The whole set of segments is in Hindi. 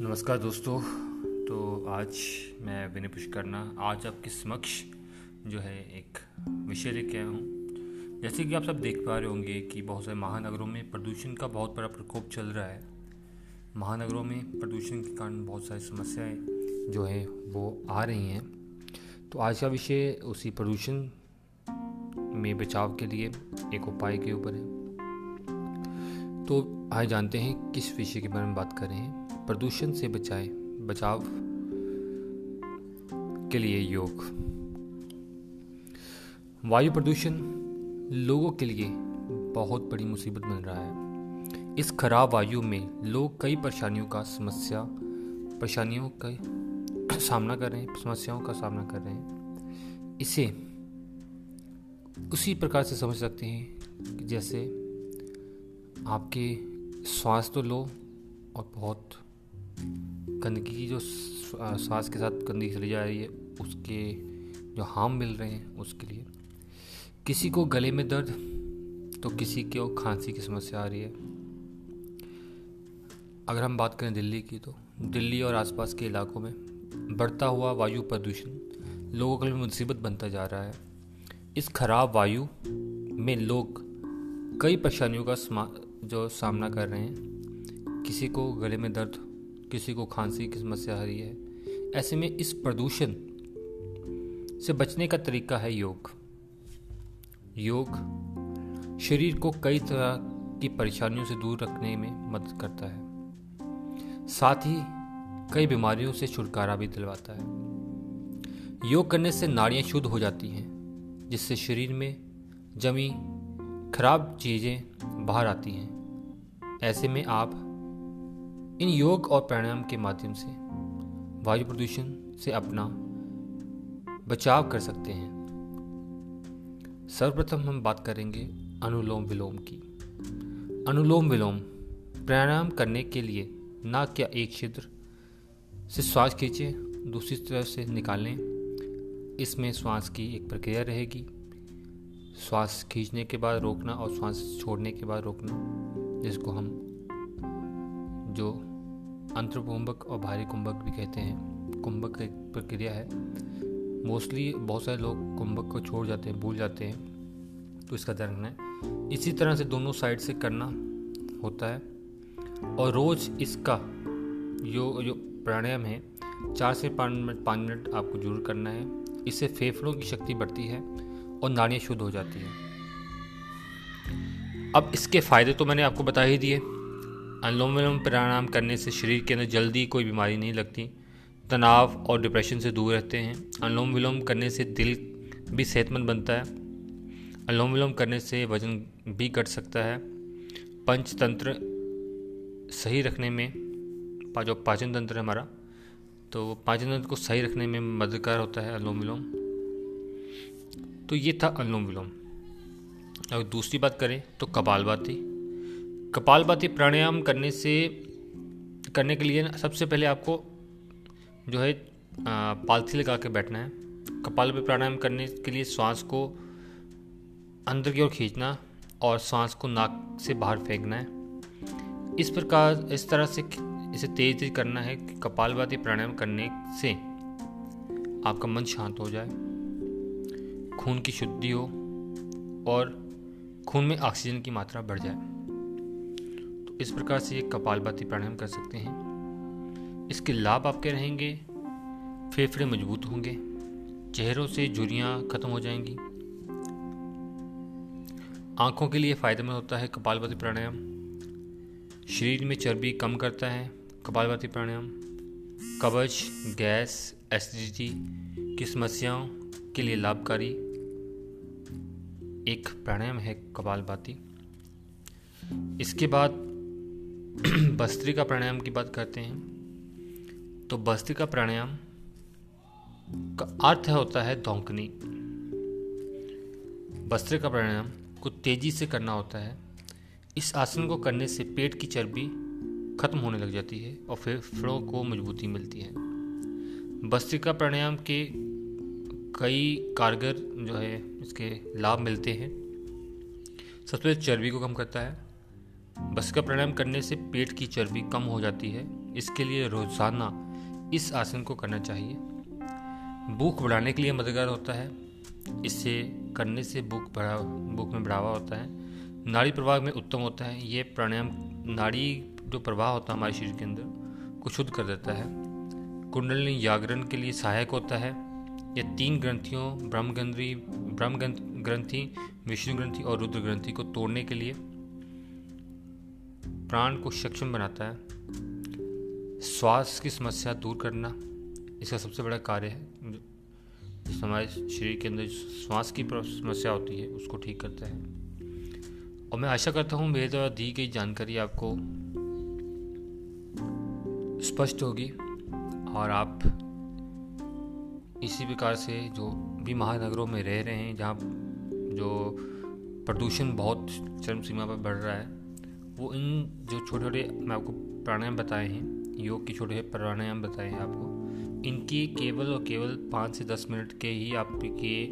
नमस्कार दोस्तों। तो आज मैं विनय पुष्करना, आज आपके समक्ष जो है एक विषय लेके आया हूँ। जैसे कि आप सब देख पा रहे होंगे कि बहुत सारे महानगरों में प्रदूषण का बहुत बड़ा प्रकोप चल रहा है। महानगरों में प्रदूषण के कारण बहुत सारी समस्याएँ जो है, वो आ रही हैं। तो आज का विषय उसी प्रदूषण में बचाव के लिए, एक उपाय के ऊपर है। तो आज जानते हैं किस विषय के बारे में बात कर रहे हैं। प्रदूषण से बचाए, बचाव के लिए योग। वायु प्रदूषण लोगों के लिए बहुत बड़ी मुसीबत बन रहा है। इस खराब वायु में लोग कई परेशानियों का समस्या, परेशानियों का सामना कर रहे हैं, समस्याओं का सामना कर रहे हैं। इसे उसी प्रकार से समझ सकते हैं जैसे आपके स्वास्थ्य तो लो और बहुत गंदगी की जो सांस के साथ गंदगी चली जा रही है, उसके जो हार्म मिल रहे हैं, उसके लिए। किसी को गले में दर्द तो किसी को खांसी की समस्या आ रही है। अगर हम बात करें दिल्ली की तो दिल्ली और आसपास के इलाकों में बढ़ता हुआ वायु प्रदूषण लोगों के लिए मुसीबत बनता जा रहा है। इस खराब वायु में लोग कई परेशानियों का जो सामना कर रहे हैं। किसी को गले में दर्द किसी को खांसी की समस्या आ रही है। ऐसे में इस प्रदूषण से बचने का तरीका है योग। योग शरीर को कई तरह की परेशानियों से दूर रखने में मदद करता है। साथ ही कई बीमारियों से छुटकारा भी दिलवाता है। योग करने से नाड़ियाँ शुद्ध हो जाती हैं, जिससे शरीर में जमी खराब चीज़ें बाहर आती हैं। ऐसे में आप इन योग और प्राणायाम के माध्यम से वायु प्रदूषण से अपना बचाव कर सकते हैं। सर्वप्रथम हम बात करेंगे अनुलोम विलोम की। अनुलोम विलोम प्राणायाम करने के लिए नाक क्या एक छिद्र से श्वास खींचें, दूसरी तरफ़ से निकालें। इसमें श्वास की एक प्रक्रिया रहेगी। श्वास खींचने के बाद रोकना और श्वास छोड़ने के बाद रोकना, जिसको हम जो अंतर्कुंभक और भारी कुंभक भी कहते हैं। कुंभक एक प्रक्रिया है। मोस्टली बहुत सारे लोग कुंभक को छोड़ जाते हैं, भूल जाते हैं। तो इसका ध्यान रखना है। इसी तरह से दोनों साइड से करना होता है। और रोज़ इसका जो जो प्राणायाम है। चार से पाँच मिनट पाँच मिनट आपको ज़रूर करना है। इससे फेफड़ों की शक्ति बढ़ती है और नाड़ियाँ शुद्ध हो जाती हैं। अब इसके फ़ायदे तो मैंने आपको बता ही दिए। अनुलोम विलोम प्राणायाम करने से शरीर के अंदर जल्दी कोई बीमारी नहीं लगती। तनाव और डिप्रेशन से दूर रहते हैं। अनुलोम विलोम करने से दिल भी सेहतमंद बनता है। अनुलोम विलोम करने से वज़न भी घट सकता है। पंचतंत्र सही रखने में जो पाचन तंत्र है हमारा तो पाचन तंत्र को सही रखने में मददगार होता है अनुलोम विलोम तो ये था अनुलोम विलोम अगर दूसरी बात करें तो कपालभाति। कपालभाति प्राणायाम करने से, करने के लिए सबसे पहले आपको जो है पालथी लगा के बैठना है। कपाल पे प्राणायाम करने के लिए श्वास को अंदर की ओर खींचना और श्वास को नाक से बाहर फेंकना है। इस प्रकार, इस तरह से इसे तेज तेज करना है कि कपालभाति प्राणायाम करने से आपका मन शांत हो जाए, खून की शुद्धि हो और खून में ऑक्सीजन की मात्रा बढ़ जाए। इस प्रकार से ये कपालभाति प्राणायाम कर सकते हैं। इसके लाभ आपके रहेंगे। फेफड़े मज़बूत होंगे। चेहरों से झुरियाँ खत्म हो जाएँगी। आँखों के लिए फ़ायदेमंद होता है कपालभाति प्राणायाम। शरीर में चर्बी कम करता है कपालभाति प्राणायाम। कवच, गैस, एसिडिटी की समस्याओं के लिए लाभकारी एक प्राणायाम है कपालभाति इसके बाद भस्त्रिका प्राणायाम की बात करते हैं तो भस्त्रिका प्राणायाम का अर्थ होता है धोंकनी। का प्राणायाम को तेज़ी से करना होता है। इस आसन को करने से पेट की चर्बी खत्म होने लग जाती है और फेफड़ों को मजबूती मिलती है। भस्त्रिका प्राणायाम के कई कारगर जो है, इसके लाभ मिलते हैं। सबसे चर्बी को कम करता है। भस्त्रिका प्राणायाम करने से पेट की चर्बी कम हो जाती है। इसके लिए रोज़ाना इस आसन को करना चाहिए। भूख बढ़ाने के लिए मददगार होता है। इससे करने से भूख बढ़ा, भूख में बढ़ावा होता है। नाड़ी प्रवाह में उत्तम होता है। ये प्राणायाम नाड़ी जो प्रवाह होता है हमारे शरीर के अंदर, को शुद्ध कर देता है। कुंडलिनी जागरण के लिए सहायक होता है। ये तीन ग्रंथियों ब्रह्म ग्रंथि ब्रह्म ग्रंथि, विष्णु ग्रंथि और रुद्र ग्रंथि को तोड़ने के लिए प्राण को सक्षम बनाता है। श्वास की समस्या दूर करना इसका सबसे बड़ा कार्य है। हमारे शरीर के अंदर श्वास की समस्या होती है, उसको ठीक करता है। और मैं आशा करता हूँ मेरे द्वारा दी गई जानकारी आपको स्पष्ट होगी और आप इसी प्रकार से जो भी महानगरों में रह रहे हैं, जहाँ जो प्रदूषण बहुत चरम सीमा पर बढ़ रहा है वो इन जो छोटे छोटे मैं आपको प्राणायाम बताए हैं, योग के छोटे छोटे प्राणायाम बताए हैं आपको, इनकी केवल और केवल पाँच से दस मिनट के ही आपके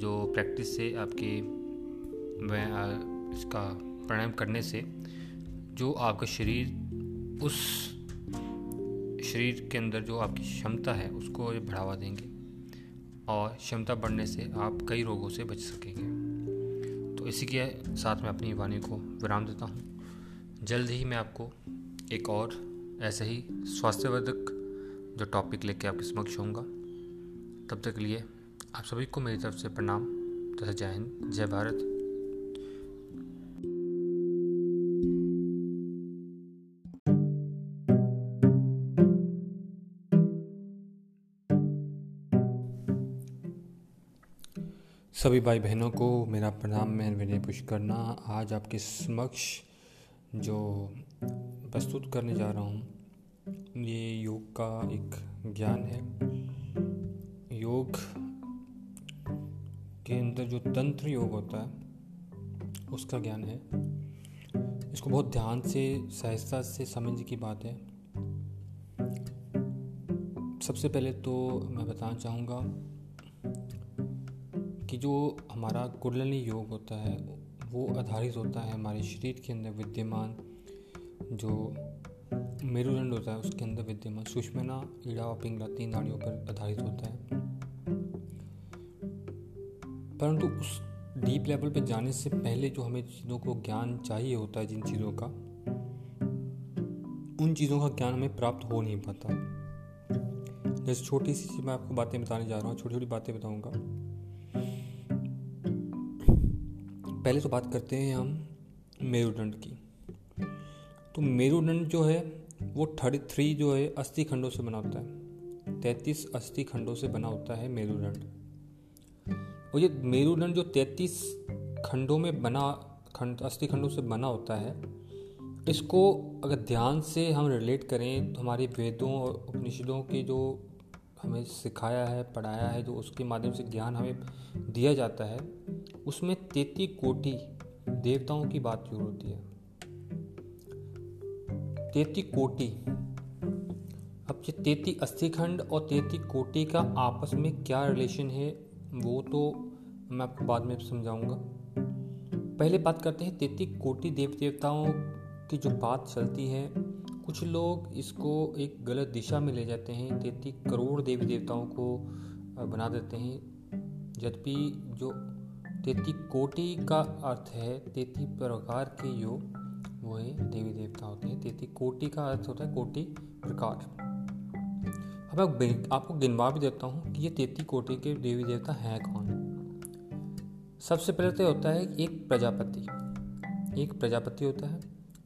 जो प्रैक्टिस से, आपके इसका प्राणायाम करने से जो आपका शरीर, उस शरीर के अंदर जो आपकी क्षमता है, उसको बढ़ावा देंगे और क्षमता बढ़ने से आप कई रोगों से बच सकेंगे। तो इसी के साथ मैं अपनी वाणी को विराम देता हूँ। जल्द ही मैं आपको एक और ऐसे ही स्वास्थ्यवर्धक जो टॉपिक लेके आपके समक्ष होऊँगा। तब तक के लिए आप सभी को मेरी तरफ़ से प्रणाम तथा जय हिंद, जय भारत। सभी भाई बहनों को मेरा प्रणाम, मैं विनय पुष्करना आज आपके समक्ष जो प्रस्तुत करने जा रहा हूँ, ये योग का एक ज्ञान है। योग के अंदर जो तंत्र योग होता है, उसका ज्ञान है। इसको बहुत ध्यान से, सहजता से समझने की बात है। सबसे पहले तो मैं बताना चाहूँगा कि जो हमारा कुंडलिनी योग होता है वो आधारित होता है हमारे शरीर के अंदर विद्यमान जो मेरुदंड होता है, उसके अंदर विद्यमान सुषमना ईड़ा और पिंगला तीन नाड़ियों पर आधारित होता है। परंतु उस डीप लेवल पर जाने से पहले जो हमें चीज़ों को ज्ञान चाहिए होता है, जिन चीज़ों का, उन चीज़ों का ज्ञान हमें प्राप्त हो नहीं पाता। जैसे छोटी सी मैं आपको बातें बताने जा रहा हूँ छोटी छोटी बातें बताऊँगा। पहले तो बात करते हैं हम मेरुदंड की। तो मेरुदंड जो है, वो थर्टी थ्री जो है अस्थि खंडों से बना होता है। तैतीस अस्थि खंडों से बना होता है मेरुदंड और ये मेरुदंड जो तैतीस खंडों में बना, खंड अस्थि खंडों से बना होता है, इसको अगर ध्यान से हम रिलेट करें तो हमारे वेदों और उपनिषदों के जो हमें सिखाया है, पढ़ाया है, जो उसके माध्यम से ज्ञान हमें दिया जाता है, उसमें तेती कोटि देवताओं की बात ज़रूर होती है। तेती कोटि। अब ये तेती अस्थिखंड और तेती कोटि का आपस में क्या रिलेशन है, वो तो मैं आपको बाद में समझाऊँगा। पहले बात करते हैं तेती कोटि देव देवताओं की जो बात चलती है कुछ लोग इसको एक गलत दिशा में ले जाते हैं तैतीस करोड़ देवी देवताओं को बना देते हैं। जबकि जो तैतीस कोटि का अर्थ है तैतीस प्रकार के जो वो है, देवी देवता होते हैं तैतीस कोटि का अर्थ होता है कोटि प्रकार। अब आपको गिनवा भी देता हूँ कि ये तैतीस कोटि के देवी देवता हैं कौन। सबसे पहले तो होता है एक प्रजापति। एक प्रजापति होता है,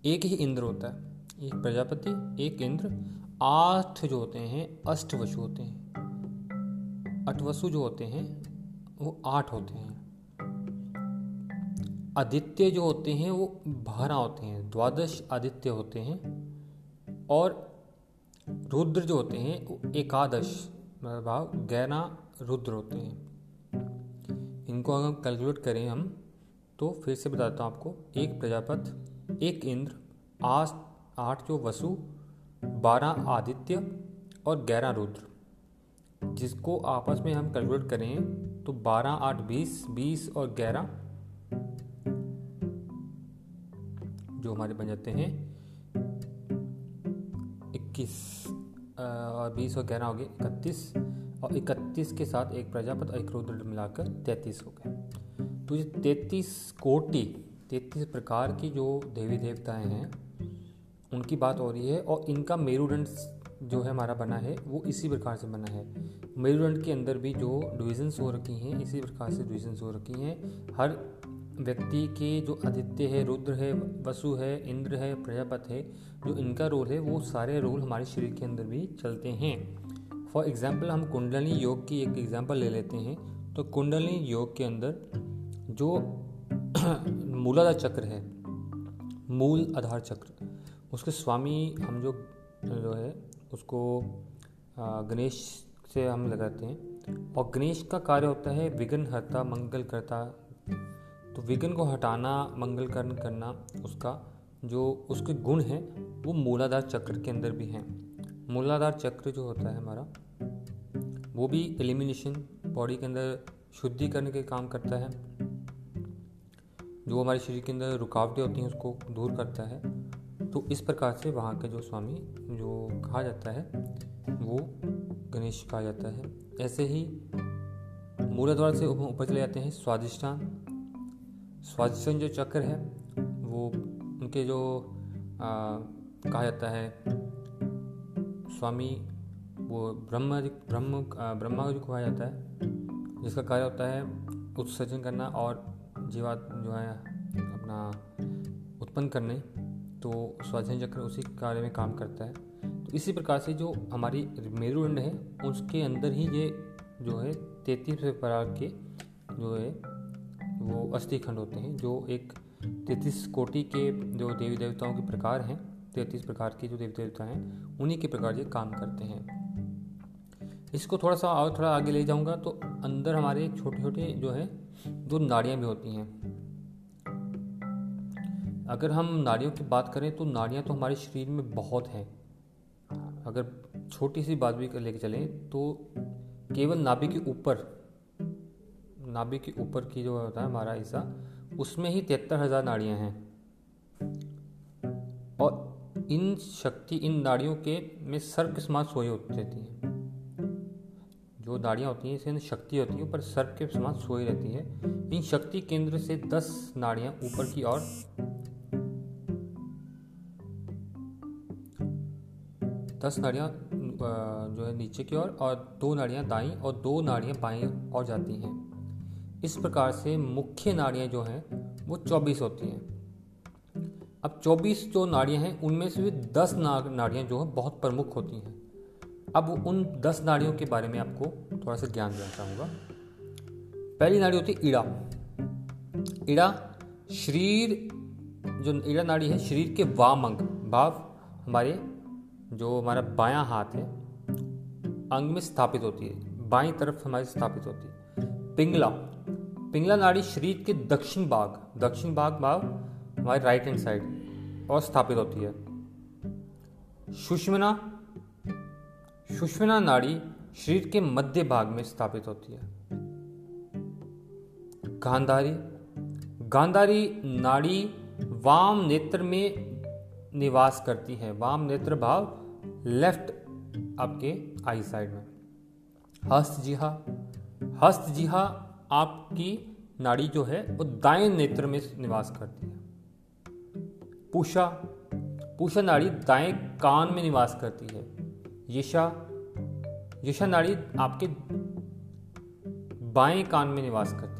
एक ही इंद्र होता है। एक प्रजापति, एक इंद्र, आठ जो होते हैं, अष्टवसु होते हैं। अठवसु जो होते हैं, वो आठ होते हैं। आदित्य जो होते हैं, वो बारह होते हैं। द्वादश आदित्य होते हैं और रुद्र जो होते हैं, वो एकादश भाव ग्यारह रुद्र होते हैं। इनको अगर कैलकुलेट करें हम तो फिर से बताता हूँ आपको, एक प्रजापत, एक इंद्र, आठ आठ जो वसु, बारह आदित्य और ग्यारह रुद्र। जिसको आपस में हम कैलकुलेट करें तो बारह, आठ, बीस बीस और ग्यारह जो हमारे बन जाते हैं, इक्कीस और बीस और ग्यारह हो गए, इकतीस। और इकतीस के साथ एक प्रजापत और एक रुद्र मिलाकर तैतीस हो गए। तो ये तैतीस कोटि, तैतीस प्रकार की जो देवी देवताएँ हैं उनकी बात हो रही है और इनका मेरुदंड जो है हमारा बना है, वो इसी प्रकार से बना है। मेरुदंड के अंदर भी जो डिविजन्स हो रखी हैं, इसी प्रकार से डिविजन्स हो रखी हैं। हर व्यक्ति के जो आदित्य है, रुद्र है, वसु है, इंद्र है, प्रजापत है, जो इनका रोल है, वो सारे रोल हमारे शरीर के अंदर भी चलते हैं। फॉर एग्ज़ाम्पल हम कुंडली योग की एक एग्ज़ाम्पल ले लेते हैं। तो कुंडली योग के अंदर जो मूलाधार चक्र है, मूल आधार चक्र उसके स्वामी हम जो जो है, उसको गणेश से हम लगाते हैं। और गणेश का कार्य होता है विघ्न हरता, मंगल करता। तो विघ्न को हटाना, मंगल कर्ण करना, उसका जो, उसके गुण हैं, वो मूलाधार चक्र के अंदर भी हैं। मूलाधार चक्र जो होता है हमारा, वो भी एलिमिनेशन बॉडी के अंदर शुद्धि करने के काम करता है। जो हमारे शरीर के अंदर रुकावटें होती हैं, उसको दूर करता है। तो इस प्रकार से वहाँ के जो स्वामी जो कहा जाता है वो गणेश कहा जाता है। ऐसे ही मूलाधार से ऊपर चले जाते हैं स्वादिष्टान स्वादिष्टान जो चक्र है वो उनके जो आ, कहा जाता है स्वामी वो ब्रह्म ब्रह्म ब्रह्मा जो कहा जाता है जिसका कार्य होता है उत्सर्जन करना और जीवा जो है अपना उत्पन्न करने। तो स्वाधीन चक्र उसी कार्य में काम करता है। तो इसी प्रकार से जो हमारी मेरुदंड है, उसके अंदर ही ये जो है तैतीस प्रकार के जो है वो अस्थि खंड होते हैं, जो एक तैतीस कोटि के जो देवी देवताओं के प्रकार हैं, तैतीस प्रकार के जो देवी देवता हैं, उन्हीं के प्रकार ये काम करते हैं। इसको थोड़ा सा और थोड़ा आगे ले जाऊँगा तो अंदर हमारे छोटे छोटे जो है, दो नाड़ियाँ भी होती हैं। अगर हम नाड़ियों की बात करें तो नाड़ियाँ तो हमारे शरीर में बहुत हैं। अगर छोटी सी बात भी लेके चलें तो केवल नाभि के ऊपर, नाभि के ऊपर की जो होता है हमारा हिस्सा, उसमें ही तिहत्तर हज़ार नाड़ियाँ हैं। और इन शक्ति, इन नाड़ियों के में सर्प के समान सोए होती रहती हैं जो नाड़ियाँ होती हैं इसमें शक्ति होती है, पर सर्प के समान सोई रहती है। इन शक्ति केंद्र से दस नाड़ियाँ ऊपर की ओर दस नाड़ियाँ जो है नीचे की ओर और, दो नाड़ियाँ दाई और दो नाड़ियाँ बाई और जाती हैं। इस प्रकार से मुख्य नाड़ियाँ जो हैं वो चौबीस होती हैं। अब चौबीस जो नाड़ियाँ हैं उनमें से भी दस नाड़ियाँ जो हैं बहुत प्रमुख होती हैं। अब उन दस नाड़ियों के बारे में आपको थोड़ा सा ज्ञान देना चाहूँगा। पहली नाड़ी होती है ईड़ा। ईड़ा शरीर जो ईड़ा नाड़ी है शरीर के वाम अंग भाव हमारे जो हमारा बायां हाथ है, अंग में स्थापित होती है, बाई तरफ़ हमारी स्थापित होती है। पिंगला पिंगला नाड़ी शरीर के दक्षिण भाग दक्षिण भाग भाग हमारे राइट हैंड साइड और स्थापित होती है। सुषमना सुषमना नाड़ी शरीर के मध्य भाग में स्थापित होती है। गांधारी गांधारी नाड़ी वाम नेत्र में निवास करती है। वाम नेत्र भाव लेफ़्ट आपके आई साइड में। हस्त जिहा। हस्त जिहा आपकी नाड़ी जो है, वो दाएँ नेत्र में निवास करती है। पूषा। पूषा नाड़ी दाएँ कान में निवास करती है। यशा। यशा नाड़ी आपके बाएँ कान में निवास करती है।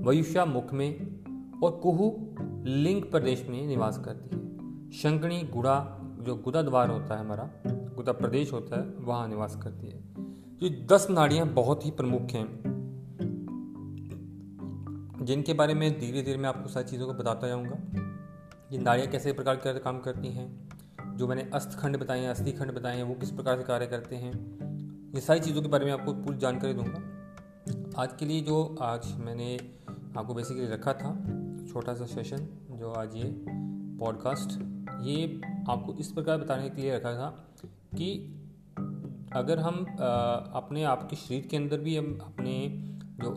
वयुषा मुख में और कुहू लिंग प्रदेश में निवास करती है। शंकणी गुड़ा, जो गुदा द्वार होता है हमारा, गुदा प्रदेश होता है, वहाँ निवास करती है। ये दस नाड़ियाँ बहुत ही प्रमुख हैं। जिनके बारे में धीरे धीरे मैं आपको सारी चीज़ों को बताता जाऊँगा। ये नाड़ियाँ कैसे प्रकार के काम करती हैं, जो मैंने अस्थखंड बताए हैं, अस्थि खंड बताए हैं, वो किस प्रकार से कार्य करते हैं, ये सारी चीज़ों के बारे में आपको पूरी जानकारी दूँगा। आज के लिए जो आज मैंने आपको बेसिकली रखा था छोटा सा सेशन जो आज ये पॉडकास्ट ये आपको इस प्रकार बताने के लिए रखा था कि अगर हम अपने आप के शरीर के अंदर भी हम अपने जो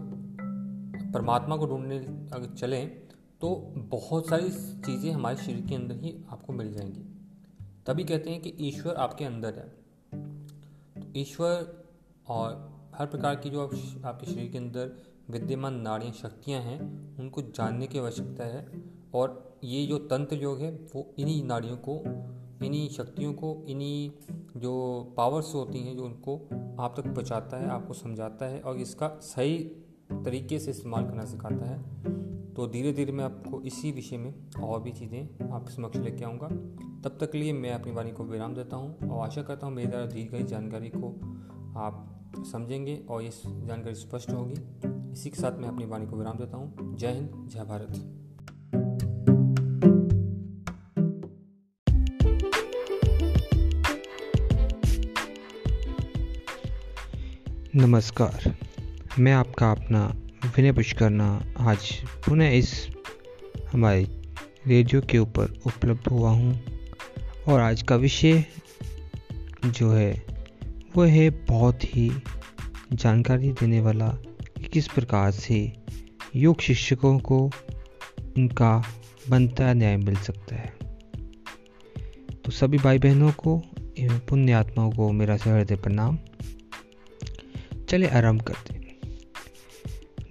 परमात्मा को ढूँढने अगर चलें तो बहुत सारी चीज़ें हमारे शरीर के अंदर ही आपको मिल जाएँगी। तभी कहते हैं कि ईश्वर आपके अंदर है। तो ईश्वर और हर प्रकार की जो आप आपके शरीर के अंदर विद्यमान नाड़ियाँ शक्तियाँ हैं, उनको जानने की आवश्यकता है और ये जो तंत्र योग है, वो इन्हीं नाड़ियों को, इन्हीं शक्तियों को, इन्हीं जो पावर्स होती हैं, जो उनको आप तक पहुँचाता है, आपको समझाता है और इसका सही तरीके से इस्तेमाल करना सिखाता है। तो धीरे धीरे मैं आपको इसी विषय में और भी चीज़ें आपके समक्ष लेके आऊँगा। तब तक के लिए मैं अपनी वाणी को विराम देता हूँ और आशा करता हूँ मेरे द्वारा दी गई जानकारी को आप समझेंगे और इस जानकारी स्पष्ट होगी। इसी के साथ मैं अपनी वाणी को विराम देता हूँ। जय हिंद, जय भारत। नमस्कार। मैं आपका अपना विनय पुष्करना आज पुनः इस हमारे रेडियो के ऊपर उपलब्ध हुआ हूँ। और आज का विषय जो है, वो है बहुत ही जानकारी देने वाला किस प्रकार से योग शिक्षकों को उनका बनता न्याय मिल सकता है? तो सभी भाई बहनों को एवं पुण्य आत्माओं को मेरा से हृदय प्रणाम। चले आरंभ करते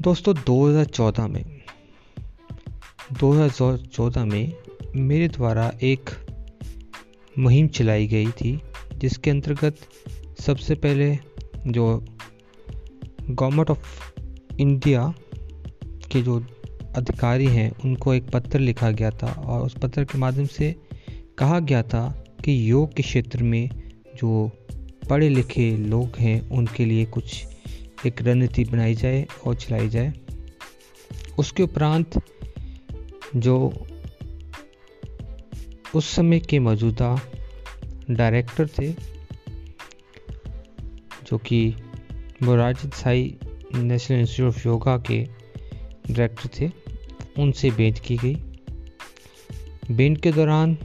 दोस्तों 2014 में 2014 में मेरे द्वारा एक मुहिम चलाई गई थी, जिसके अंतर्गत सबसे पहले जो गवर्नमेंट ऑफ़ इंडिया के जो अधिकारी हैं, उनको एक पत्र लिखा गया था और उस पत्र के माध्यम से कहा गया था कि योग के क्षेत्र में जो पढ़े लिखे लोग हैं, उनके लिए कुछ एक रणनीति बनाई जाए और चलाई जाए। उसके उपरांत जो उस समय के मौजूदा डायरेक्टर थे, जो कि Morarji Desai national institute of yoga के डायरेक्टर थे। उनसे भेंट की गई। भेंट के दौरान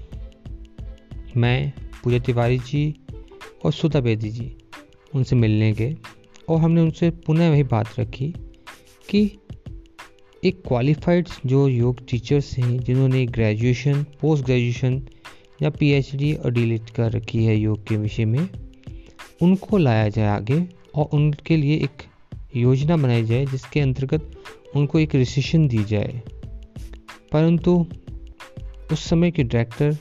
मैं पूजा तिवारी जी और सुधा बेदी जी उनसे मिलने गए और हमने उनसे पुनः वही बात रखी कि एक क्वालिफाइड जो योग टीचर्स हैं, जिन्होंने ग्रेजुएशन पोस्ट ग्रेजुएशन या पीएचडी और डीलिट कर रखी है योग के विषय में, उनको लाया जाए आगे और उनके लिए एक योजना बनाई जाए जिसके अंतर्गत उनको एक रिसेशन दी जाए। परंतु उस समय के डायरेक्टर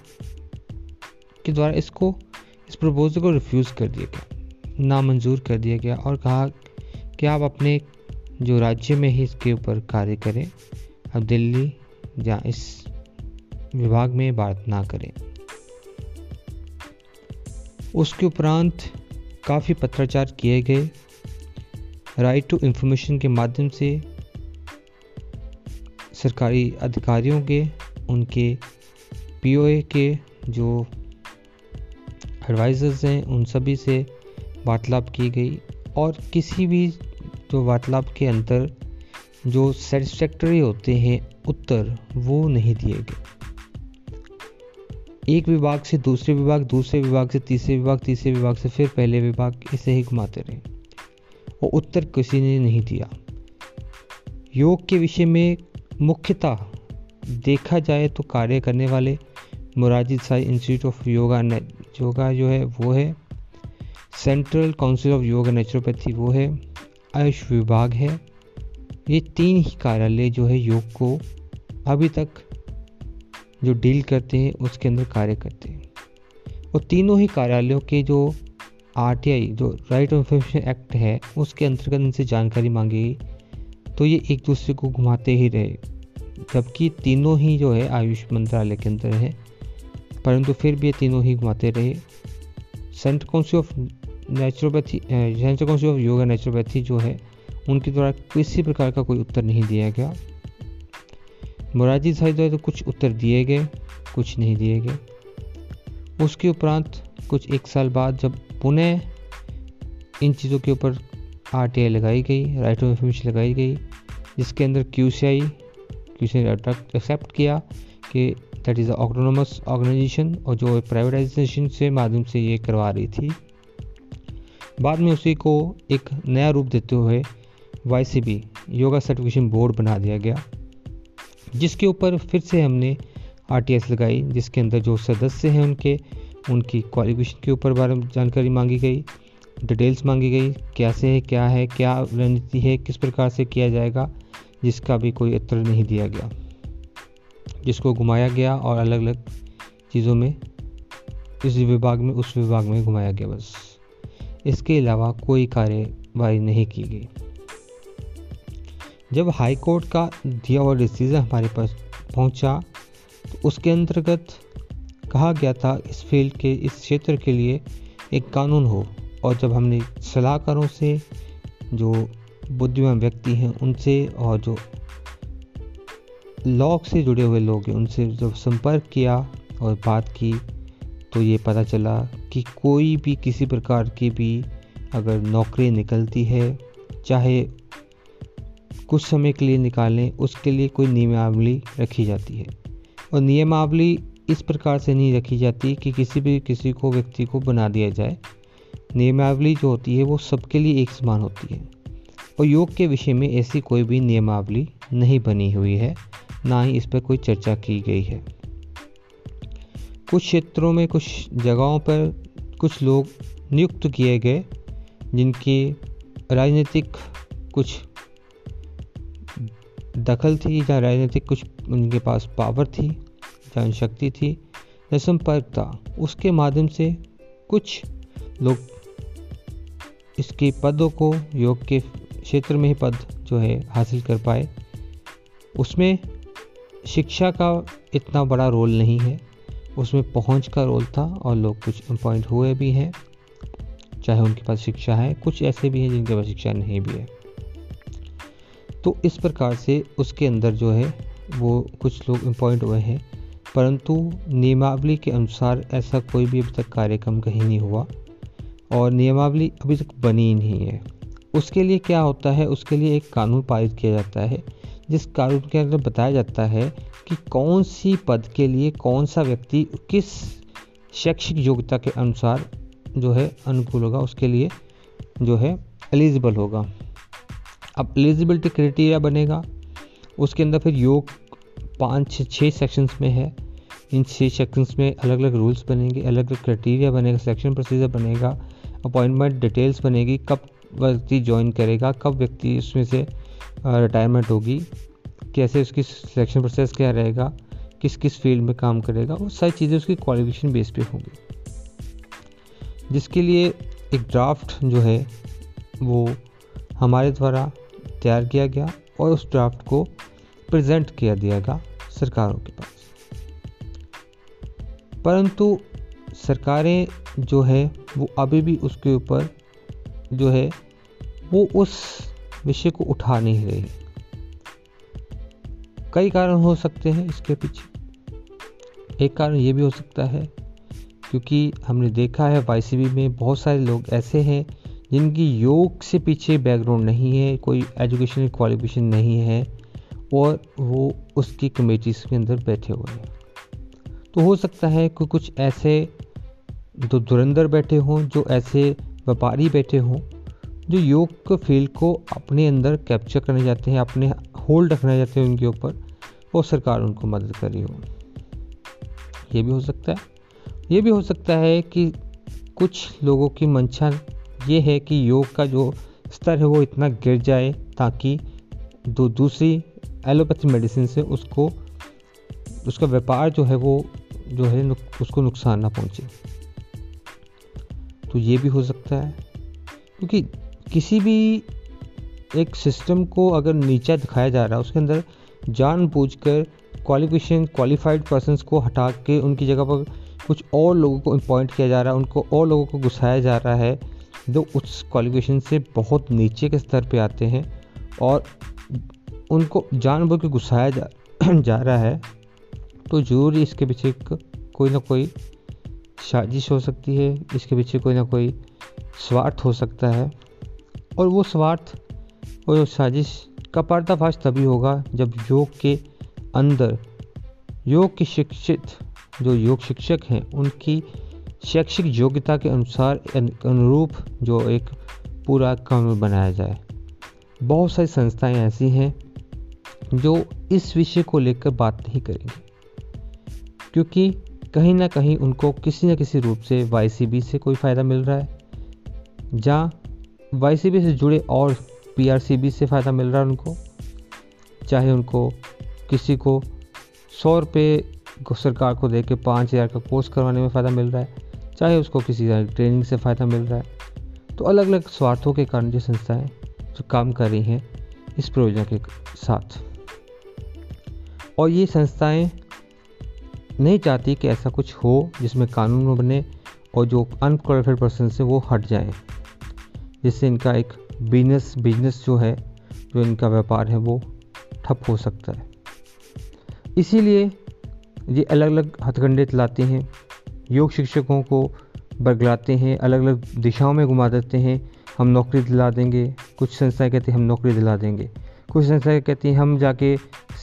के द्वारा इसको, इस प्रपोजल को रिफ्यूज़ कर दिया गया, नामंजूर कर दिया गया और कहा कि आप अपने जो राज्य में ही इसके ऊपर कार्य करें, अब दिल्ली या इस विभाग में बात ना करें। उसके उपरांत काफ़ी पत्राचार किए गए राइट टू इंफॉर्मेशन के माध्यम से सरकारी अधिकारियों के, उनके पीओए के जो एडवाइज़र्स हैं, उन सभी से वार्तालाप की गई और किसी भी जो वार्तालाप के अंदर जो सेटिस्फैक्टरी होते हैं, उत्तर वो नहीं दिए गए। एक विभाग से दूसरे विभाग दूसरे विभाग से तीसरे विभाग तीसरे विभाग से फिर पहले विभाग इसे ही घुमाते रहे। और उत्तर किसी ने नहीं दिया। योग के विषय में मुख्यतः देखा जाए तो कार्य करने वाले Morarji Desai institute of yoga ने योगा जो है, वो है। Central council of yoga naturopathy वो है। आयुष विभाग है। ये तीन ही कार्यालय जो है योग को अभी तक जो डील करते हैं, उसके अंदर कार्य करते हैं। और तीनों ही कार्यालयों के जो आरटीआई, जो राइट ऑफ़ इंफॉर्मेशन एक्ट है, उसके अंतर्गत इनसे जानकारी मांगी तो ये एक दूसरे को घुमाते ही रहे, जबकि तीनों ही जो है आयुष मंत्रालय के अंदर है। परंतु फिर भी ये तीनों ही घुमाते रहे। Central council of naturopathy central council of yoga naturopathy जो है, उनके द्वारा किसी प्रकार का कोई उत्तर नहीं दिया गया। मोरारजी साहब द्वारा तो कुछ उत्तर दिए गए, कुछ नहीं दिए गए। उसके उपरांत कुछ एक साल बाद जब पुनः इन चीज़ों के ऊपर आर लगाई गई राइट ऑफ़ इंफॉर्मेशन लगाई गई, जिसके अंदर Q C I Q C accept किया कि दैट इज़ ऑटोनोमस ऑर्गेनाइजेशन और जो प्राइवेटाइजेशन से माध्यम से ये करवा रही थी। बाद में उसी को एक नया रूप देते हुए Y C B yoga certification board बना दिया गया, जिसके ऊपर फिर से हमने आर लगाई, जिसके अंदर जो सदस्य हैं उनके उनकी क्वालिफिकेशन के ऊपर बारे में जानकारी मांगी गई डिटेल्स मांगी गई, कैसे है, क्या है, क्या रणनीति है, किस प्रकार से किया जाएगा, जिसका भी कोई उत्तर नहीं दिया गया, जिसको घुमाया गया और अलग अलग चीज़ों में, इस विभाग में, उस विभाग में घुमाया गया बस। इसके अलावा कोई कार्यवाही नहीं की गई। जब हाई कोर्ट का दिया हुआ डिसीज़न हमारे पास पहुँचा तो उसके अंतर्गत कहा गया था, इस फ़ील्ड के, इस क्षेत्र के लिए एक कानून हो। और जब हमने सलाहकारों से, जो बुद्धिमान व्यक्ति हैं, उनसे और जो लॉ से जुड़े हुए लोग हैं, उनसे जब संपर्क किया और बात की तो ये पता चला कि कोई भी किसी प्रकार की भी अगर नौकरी निकलती है, चाहे कुछ समय के लिए निकालें, उसके लिए कोई नियमावली रखी जाती है। और नियमावली इस प्रकार से नहीं रखी जाती कि किसी भी किसी को व्यक्ति को बना दिया जाए। नियमावली जो होती है वो सबके लिए एक समान होती है। और योग के विषय में ऐसी कोई भी नियमावली नहीं बनी हुई है, ना ही इस पर कोई चर्चा की गई है। कुछ क्षेत्रों में, कुछ जगहों पर कुछ लोग नियुक्त किए गए, जिनकी राजनीतिक कुछ दखल थी या राजनीतिक कुछ उनके पास पावर थी। या शक्ति थी या संपर्क था उसके माध्यम से कुछ लोग इसके पदों को योग के क्षेत्र में ही पद जो है हासिल कर पाए। उसमें शिक्षा का इतना बड़ा रोल नहीं है। उसमें पहुँच का रोल था और लोग कुछ अपॉइंट हुए भी हैं, चाहे उनके पास शिक्षा है, कुछ ऐसे भी हैं जिनके पास शिक्षा नहीं भी है। तो इस प्रकार से उसके अंदर जो है वो कुछ लोग अपॉइंट हुए हैं। परंतु नियमावली के अनुसार ऐसा कोई भी अभी तक कार्यक्रम कहीं नहीं हुआ और नियमावली अभी तक बनी नहीं है। उसके लिए क्या होता है? उसके लिए एक कानून पारित किया जाता है, जिस कानून के अंदर बताया जाता है कि कौन सी पद के लिए कौन सा व्यक्ति किस शैक्षिक योग्यता के अनुसार जो है अनुकूल होगा, उसके लिए जो है एलिजिबल होगा। अब एलिजिबिलिटी क्राइटेरिया बनेगा, उसके अंदर फिर योग पाँच छः सेक्शंस में है इन छः सेक्शंस में अलग अलग रूल्स बनेंगे अलग अलग क्राइटेरिया बनेगा सिलेक्शन प्रोसीजर बनेगा अपॉइंटमेंट डिटेल्स बनेगी, कब व्यक्ति ज्वाइन करेगा, कब व्यक्ति उसमें से रिटायरमेंट होगी, कैसे उसकी सिलेक्शन प्रोसेस क्या रहेगा, किस किस फ़ील्ड में काम करेगा, वो सारी चीज़ें उसकी क्वालिफिकेशन बेस पे होंगी। जिसके लिए एक ड्राफ्ट जो है, वो हमारे द्वारा तैयार किया गया और उस ड्राफ्ट को प्रेजेंट किया दिया गया सरकारों के पास। परंतु सरकारें जो है, वो अभी भी उसके ऊपर जो है, वो उस विषय को उठा नहीं रही कई कारण हो सकते हैं इसके पीछे। एक कारण ये भी हो सकता है, क्योंकि हमने देखा है वाई में बहुत सारे लोग ऐसे हैं, जिनकी योग से पीछे बैकग्राउंड नहीं है, कोई एजुकेशन क्वालिफिकेशन नहीं है, और वो उसकी कमेटीज के अंदर बैठे हुए हैं। तो हो सकता है कि कुछ ऐसे जो धुरंधर बैठे हों, जो ऐसे व्यापारी बैठे हों, जो योग के फ़ील्ड को अपने अंदर कैप्चर करने जाते हैं, अपने होल्ड रखना चाहते हैं उनके ऊपर और सरकार उनको मदद कर रही हो। ये भी हो सकता है। ये भी हो सकता है कि कुछ लोगों की मंशा ये है कि योग का जो स्तर है वो इतना गिर जाए ताकि दो दूसरी एलोपैथी मेडिसिन से उसको, उसका व्यापार जो है वो जो है उसको नुकसान ना पहुँचे। तो ये भी हो सकता है क्योंकि किसी भी एक सिस्टम को अगर नीचा दिखाया जा रहा है उसके अंदर जानबूझकर क्वालिफिकेशन क्वालिफाइड पर्सनस को हटा के उनकी जगह पर कुछ और लोगों को अपॉइंट किया जा रहा है उनको और लोगों को घुसाया जा रहा है जो उस क्वालिफिकेशन से बहुत नीचे के स्तर पे आते हैं और उनको जानबूझ के घुसाया जा, जा रहा है। तो ज़रूर इसके पीछे कोई ना कोई साजिश हो सकती है, इसके पीछे कोई ना कोई स्वार्थ हो सकता है। और वो स्वार्थ और साजिश का पर्दाफाश तभी होगा जब योग के अंदर, योग के शिक्षित, जो योग शिक्षक हैं, उनकी शैक्षिक योग्यता के अनुसार अनुरूप जो एक पूरा कानून बनाया जाए। बहुत सारी संस्थाएँ ऐसी हैं जो इस विषय को लेकर बात नहीं करेंगे। क्योंकि कहीं ना कहीं उनको किसी न किसी रूप से वाईसीबी से कोई फ़ायदा मिल रहा है। जहाँ वाई से जुड़े और पी से फ़ायदा मिल रहा है उनको, चाहे उनको किसी को सौ रुपये सरकार को दे के पाँच हज़ार का कोर्स करवाने में फ़ायदा मिल रहा है, चाहे उसको किसी ट्रेनिंग से फ़ायदा मिल रहा है। तो अलग अलग स्वार्थों के कारण जो संस्थाएँ जो काम कर रही हैं इस प्रयोजन के साथ। और ये संस्थाएँ नहीं चाहती कि ऐसा कुछ हो जिसमें कानून बने और जो अनक्वालिफाइड पर्सन से वो हट जाएँ। जिससे इनका एक बिज़नेस बिज़नेस जो है, जो इनका व्यापार है वो ठप हो सकता है। इसीलिए ये अलग अलग हथकंडे चलाते हैं, योग शिक्षकों को बरगलाते हैं अलग अलग दिशाओं में घुमा देते हैं, हम नौकरी दिला देंगे, कुछ संस्थाएँ कहती हैं हम नौकरी दिला देंगे। कुछ संस्थाएँ कहती हैं, हम जाके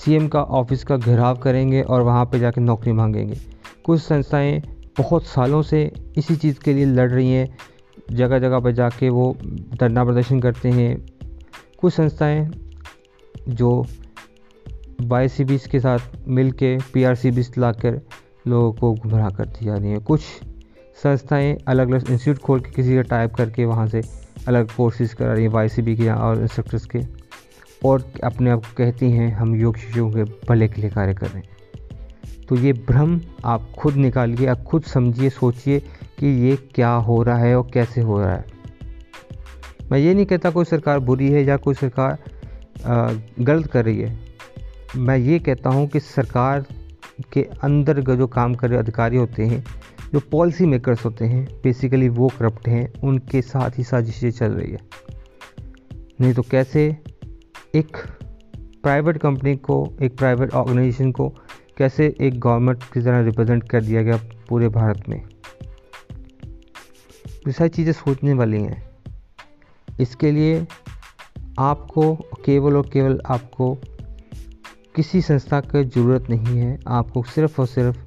सीएम का ऑफ़िस का घेराव करेंगे और वहाँ पे जाके नौकरी मांगेंगे। कुछ संस्थाएँ बहुत सालों से इसी चीज़ के लिए लड़ रही हैं जगह जगह पर जाके वो धरना प्रदर्शन करते हैं। कुछ संस्थाएँ जो वाई सी बीस के साथ मिल के पी आर सी लाकर लोगों को गुमराह करती जा रही हैं। कुछ संस्थाएँ अलग अलग इंस्टीट्यूट खोल के किसी का टाइप करके वहाँ से अलग कोर्सेज करा रही हैं वाई सी बी के और इंस्ट्रक्टर्स के। और अपने आप को कहती हैं, हम योग शिष्यों के भले के लिए कार्य कर रहे हैं। तो ये भ्रम आप खुद निकालिए, आप खुद समझिए, सोचिए कि ये क्या हो रहा है और कैसे हो रहा है। मैं ये नहीं कहता कोई सरकार बुरी है या कोई सरकार गलत कर रही है। मैं ये कहता हूँ कि सरकार के अंदर जो काम कर रहे अधिकारी होते हैं, जो पॉलिसी मेकर्स होते हैं बेसिकली वो करप्ट हैं, उनके साथ ही साजिशें चल रही है। नहीं तो कैसे एक प्राइवेट कंपनी को, एक प्राइवेट ऑर्गेनाइजेशन को कैसे एक गवर्नमेंट की तरह रिप्रेजेंट कर दिया गया पूरे भारत में? ये सारी चीज़ें सोचने वाली हैं। इसके लिए आपको, केवल और केवल आपको किसी संस्था की ज़रूरत नहीं है। आपको सिर्फ़ और सिर्फ़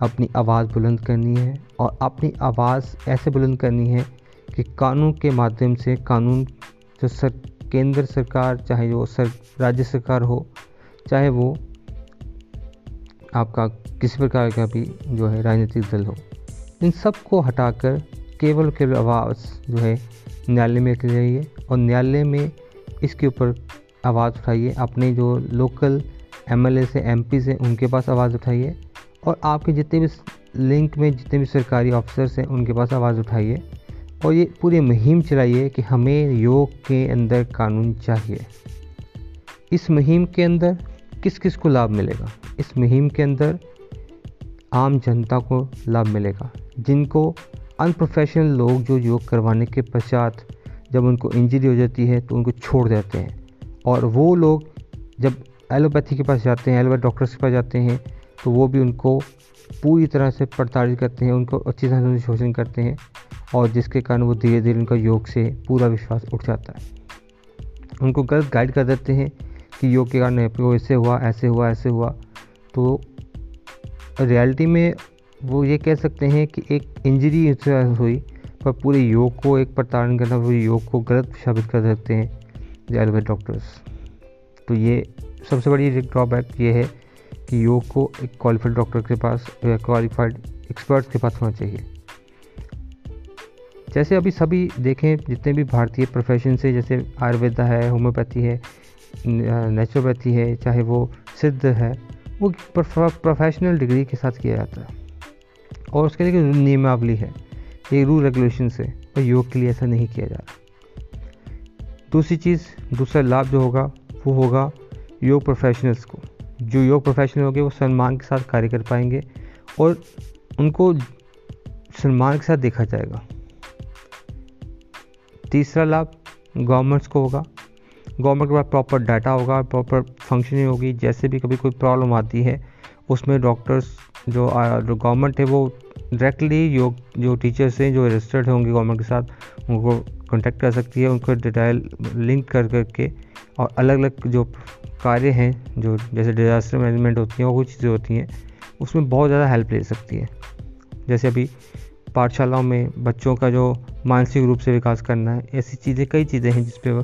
अपनी आवाज़ बुलंद करनी है और अपनी आवाज़ ऐसे बुलंद करनी है कि कानून के माध्यम से, कानून जो सर केंद्र सरकार, चाहे वो सर, राज्य सरकार हो, चाहे वो आपका किसी प्रकार का भी जो है राजनीतिक दल हो, इन सबको हटाकर केवल केवल आवाज़ जो है न्यायालय में जाइए और न्यायालय में इसके ऊपर आवाज़ उठाइए। अपने जो लोकल एम एल से एम पी से, उनके पास आवाज़ उठाइए और आपके जितने भी लिंक में जितने भी सरकारी ऑफिसर्स हैं, उनके पास आवाज़ उठाइए। और ये पूरी मुहिम चलाइए कि हमें योग के अंदर कानून चाहिए। इस मुहिम के अंदर किस किस को लाभ मिलेगा? इस मुहिम के अंदर आम जनता को लाभ मिलेगा। जिनको अनप्रोफेशनल लोग जो योग करवाने के पश्चात जब उनको इंजरी हो जाती है तो उनको छोड़ देते हैं। और वो लोग जब एलोपैथी के पास जाते हैं एलोपैथ डॉक्टर्स के पास जाते हैं तो वो भी उनको पूरी तरह से प्रताड़ित करते हैं, उनको अच्छी तरह से शोषण करते हैं। और जिसके कारण वो धीरे धीरे उनका योग से पूरा विश्वास उठ जाता है। उनको गलत गाइड कर देते हैं कि योग के कारण आपको ऐसे हुआ ऐसे हुआ ऐसे हुआ। तो रियलिटी में वो ये कह सकते हैं कि एक इंजरी हुई, पर पूरे योग को एक प्रताड़न करना, पूरे योग को गलत साबित कर सकते हैं एलोपैथ डॉक्टर्स तो ये सबसे बड़ी ड्रॉबैक ये है कि योग को एक क्वालिफाइड डॉक्टर के पास क्वालिफाइड एक्सपर्ट्स के पास होना चाहिए। जैसे अभी सभी देखें, जितने भी भारतीय प्रोफेशन से, जैसे आयुर्वेदा है होम्योपैथी है नेचुरोपैथी है, चाहे वो सिद्ध है, वो प्रोफेशनल डिग्री के साथ किया जाता है। और उसके लिए नियमावली है, ये रूल रेगुलेशन से और योग के लिए ऐसा नहीं किया जा रहा। दूसरी चीज़, दूसरा लाभ जो होगा, वो होगा योग प्रोफेशनल्स को। जो योग प्रोफेशनल होंगे, वो सम्मान के साथ कार्य कर पाएँगे और उनको सम्मान के साथ देखा जाएगा। तीसरा लाभ गवर्नमेंट्स को होगा। गवर्नमेंट के पास प्रॉपर डाटा होगा प्रॉपर फंक्शनिंग होगी। जैसे भी कभी कोई प्रॉब्लम आती है, उसमें डॉक्टर्स जो गवर्नमेंट है, वो डायरेक्टली योग, जो टीचर्स हैं, जो रजिस्टर्ड होंगे गवर्नमेंट के साथ, उनको कॉन्टेक्ट कर सकती है। उनको डिटेल लिंक कर, करके और अलग अलग जो कार्य हैं, जो जैसे डिज़ास्टर मैनेजमेंट होती हैं और कुछ चीज़ें होती हैं, उसमें बहुत ज़्यादा हेल्प ले सकती है। जैसे अभी पाठशालाओं में बच्चों का जो मानसिक रूप से विकास करना है, ऐसी चीज़ें, कई चीज़ें हैं जिस पर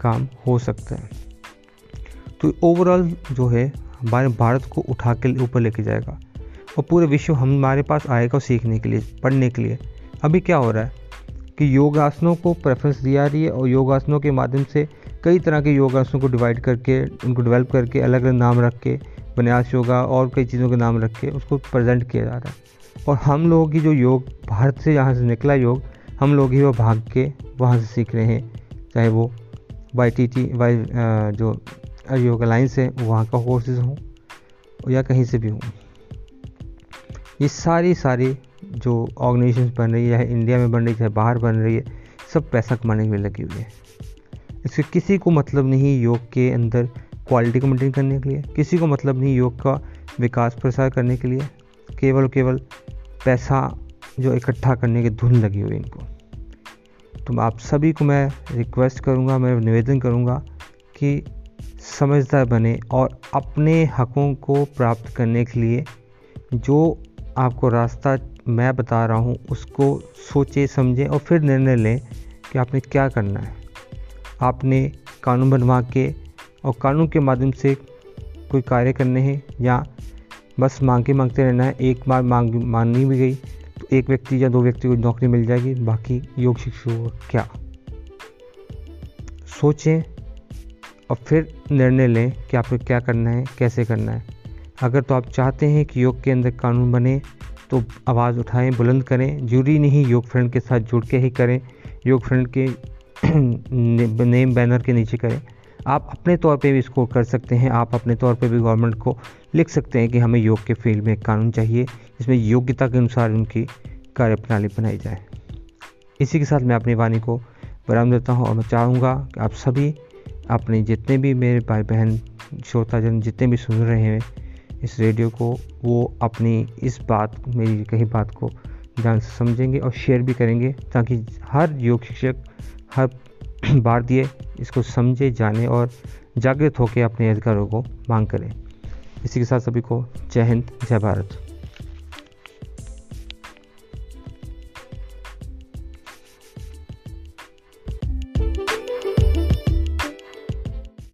काम हो सकता है। तो ओवरऑल जो है, हमारे भारत को उठा के ऊपर लेके जाएगा और पूरे विश्व हमारे पास आएगा सीखने के लिए, पढ़ने के लिए। अभी क्या हो रहा है कि योगासनों को प्रेफरेंस दिया रही है और योगासनों के माध्यम से कई तरह के योगासनों को डिवाइड करके, उनको डेवलप करके अलग अलग नाम रख के, विन्यास योगा और कई चीज़ों के नाम रख के उसको प्रेजेंट किया जा रहा है। और हम लोगों की जो योग, भारत से यहाँ से निकला योग, हम लोग ही वो भाग के वहाँ से सीख रहे हैं। चाहे वो वाई टी टी वाई जो योग अलाइंस है वहाँ का कोर्सेज हों या कहीं से भी हों। ये सारी सारी जो ऑर्गेनाइजेशन बन रही है इंडिया में बन रही है, चाहे बाहर बन रही है, सब पैसा कमाने में लगी हुई है। इससे किसी को मतलब नहीं योग के अंदर क्वालिटी को मेंटेन करने के लिए, किसी को मतलब नहीं योग का विकास प्रसार करने के लिए, केवल केवल पैसा जो इकट्ठा करने की धुन लगी हुई इनको। तो आप सभी को मैं रिक्वेस्ट करूँगा, मैं निवेदन करूँगा कि समझदार बने और अपने हकों को प्राप्त करने के लिए जो आपको रास्ता मैं बता रहा हूँ, उसको सोचे, समझें और फिर निर्णय लें कि आपने क्या करना है। आपने कानून बनवा के और कानून के माध्यम से कोई कार्य करने हैं या बस मांगे मांगते रहना है। एक बार मांग मांगनी भी गई तो एक व्यक्ति या दो व्यक्ति को नौकरी मिल जाएगी। बाकी योग शिक्षकों को क्या? सोचें और फिर निर्णय लें कि आपको क्या करना है, कैसे करना है। अगर तो आप चाहते हैं कि योग के अंदर कानून बने तो आवाज़ उठाएँ, बुलंद करें। ज़रूरी नहीं योग फ्रेंड के साथ जुड़ के ही करें। योग फ्रेंड के नेम, बैनर के नीचे करें। आप अपने तौर पे भी इसको कर सकते हैं, आप अपने तौर पे भी गवर्नमेंट को लिख सकते हैं कि हमें योग के फ़ील्ड में एक कानून चाहिए इसमें योग्यता के अनुसार उनकी कार्यप्रणाली बनाई जाए। इसी के साथ मैं अपनी वाणी को विराम देता हूँ और मैं चाहूँगा कि आप सभी अपने जितने भी मेरे भाई बहन श्रोताजन जितने भी सुन रहे हैं इस रेडियो को, वो अपनी इस बात, मेरी कही बात को ध्यान से समझेंगे और शेयर भी करेंगे ताकि हर योग शिक्षक, हर भारतीय इसको समझे, जाने और जागृत होकर अपने अधिकारों को मांग करें। इसी के साथ सभी को जय हिंद, जय भारत।